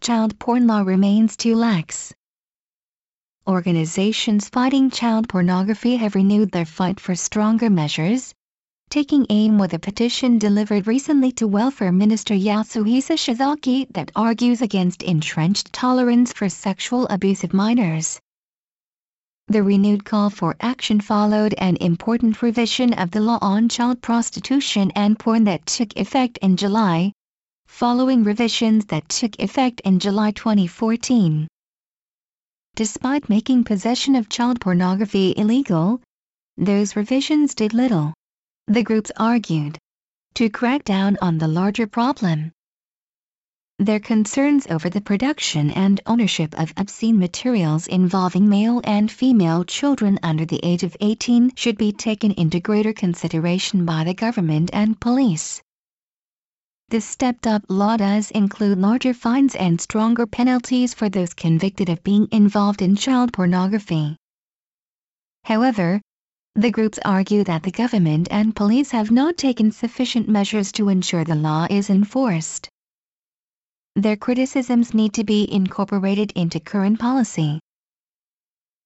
child porn law remains too lax. Organizations fighting child pornography have renewed their fight for stronger measures, taking aim with a petition delivered recently to Welfare Minister Yasuhisa Shiozaki that argues against entrenched tolerance for sexual abuse of minors. The renewed call for action followed an important revision of the law on child prostitution and porn that took effect in July, following revisions that took effect in July 2014. Despite making possession of child pornography illegal, those revisions did little. The groups argued to crack down on the larger problem. Their concerns over the production and ownership of obscene materials involving male and female children under the age of 18 should be taken into greater consideration by the government and police. The stepped-up law does include larger fines and stronger penalties for those convicted of being involved in child pornography. However, the groups argue that the government and police have not taken sufficient measures to ensure the law is enforced. Their criticisms need to be incorporated into current policy.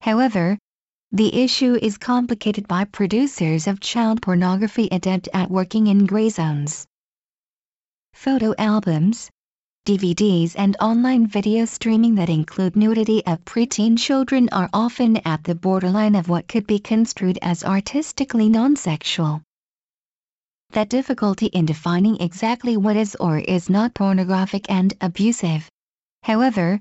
However, the issue is complicated by producers of child pornography adept at working in gray zones photo albums, DVDs and online video streaming that include nudity of preteen children are often at the borderline of what could be construed as artistically non-sexual. That difficulty in defining exactly what is or is not pornographic and abusive, however,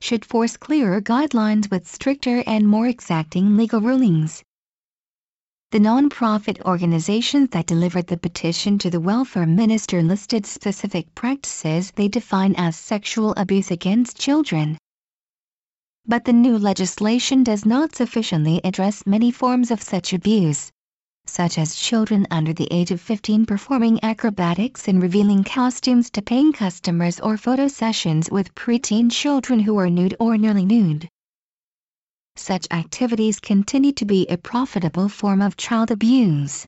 should force clearer guidelines with stricter and more exacting legal rulings. The non-profit organizations that delivered the petition to the welfare minister listed specific practices they define as sexual abuse against children. But the new legislation does not sufficiently address many forms of such abuse, such as children under the age of 15 performing acrobatics and revealing costumes to paying customers or photo sessions with preteen children who are nude or nearly nude such activities continue to be a profitable form of child abuse.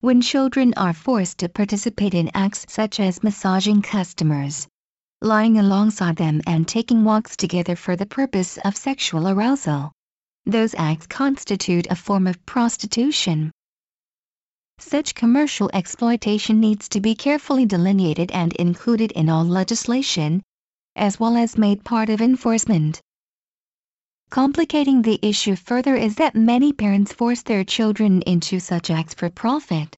When children are forced to participate in acts such as massaging customers, lying alongside them and taking walks together for the purpose of sexual arousal, those acts constitute a form of prostitution. Such commercial exploitation needs to be carefully delineated and included in all legislation, as well as made part of enforcement. Complicating the issue further is that many parents force their children into such acts for profit.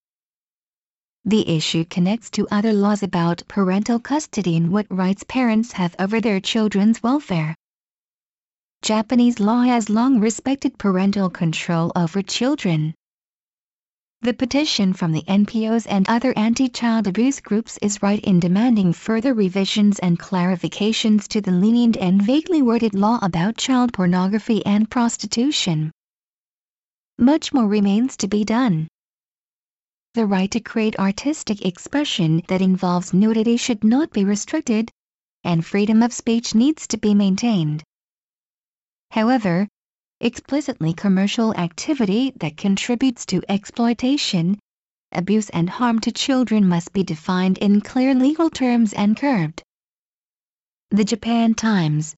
The issue connects to other laws about parental custody and what rights parents have over their children's welfare. Japanese law has long respected parental control over children. The petition from the NPOs and other anti-child abuse groups is right in demanding further revisions and clarifications to the lenient and vaguely worded law about child pornography and prostitution. Much more remains to be done. The right to create artistic expression that involves nudity should not be restricted, and freedom of speech needs to be maintained. However, explicitly commercial activity that contributes to exploitation, abuse and harm to children must be defined in clear legal terms and curbed. The Japan Times,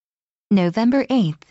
November 8,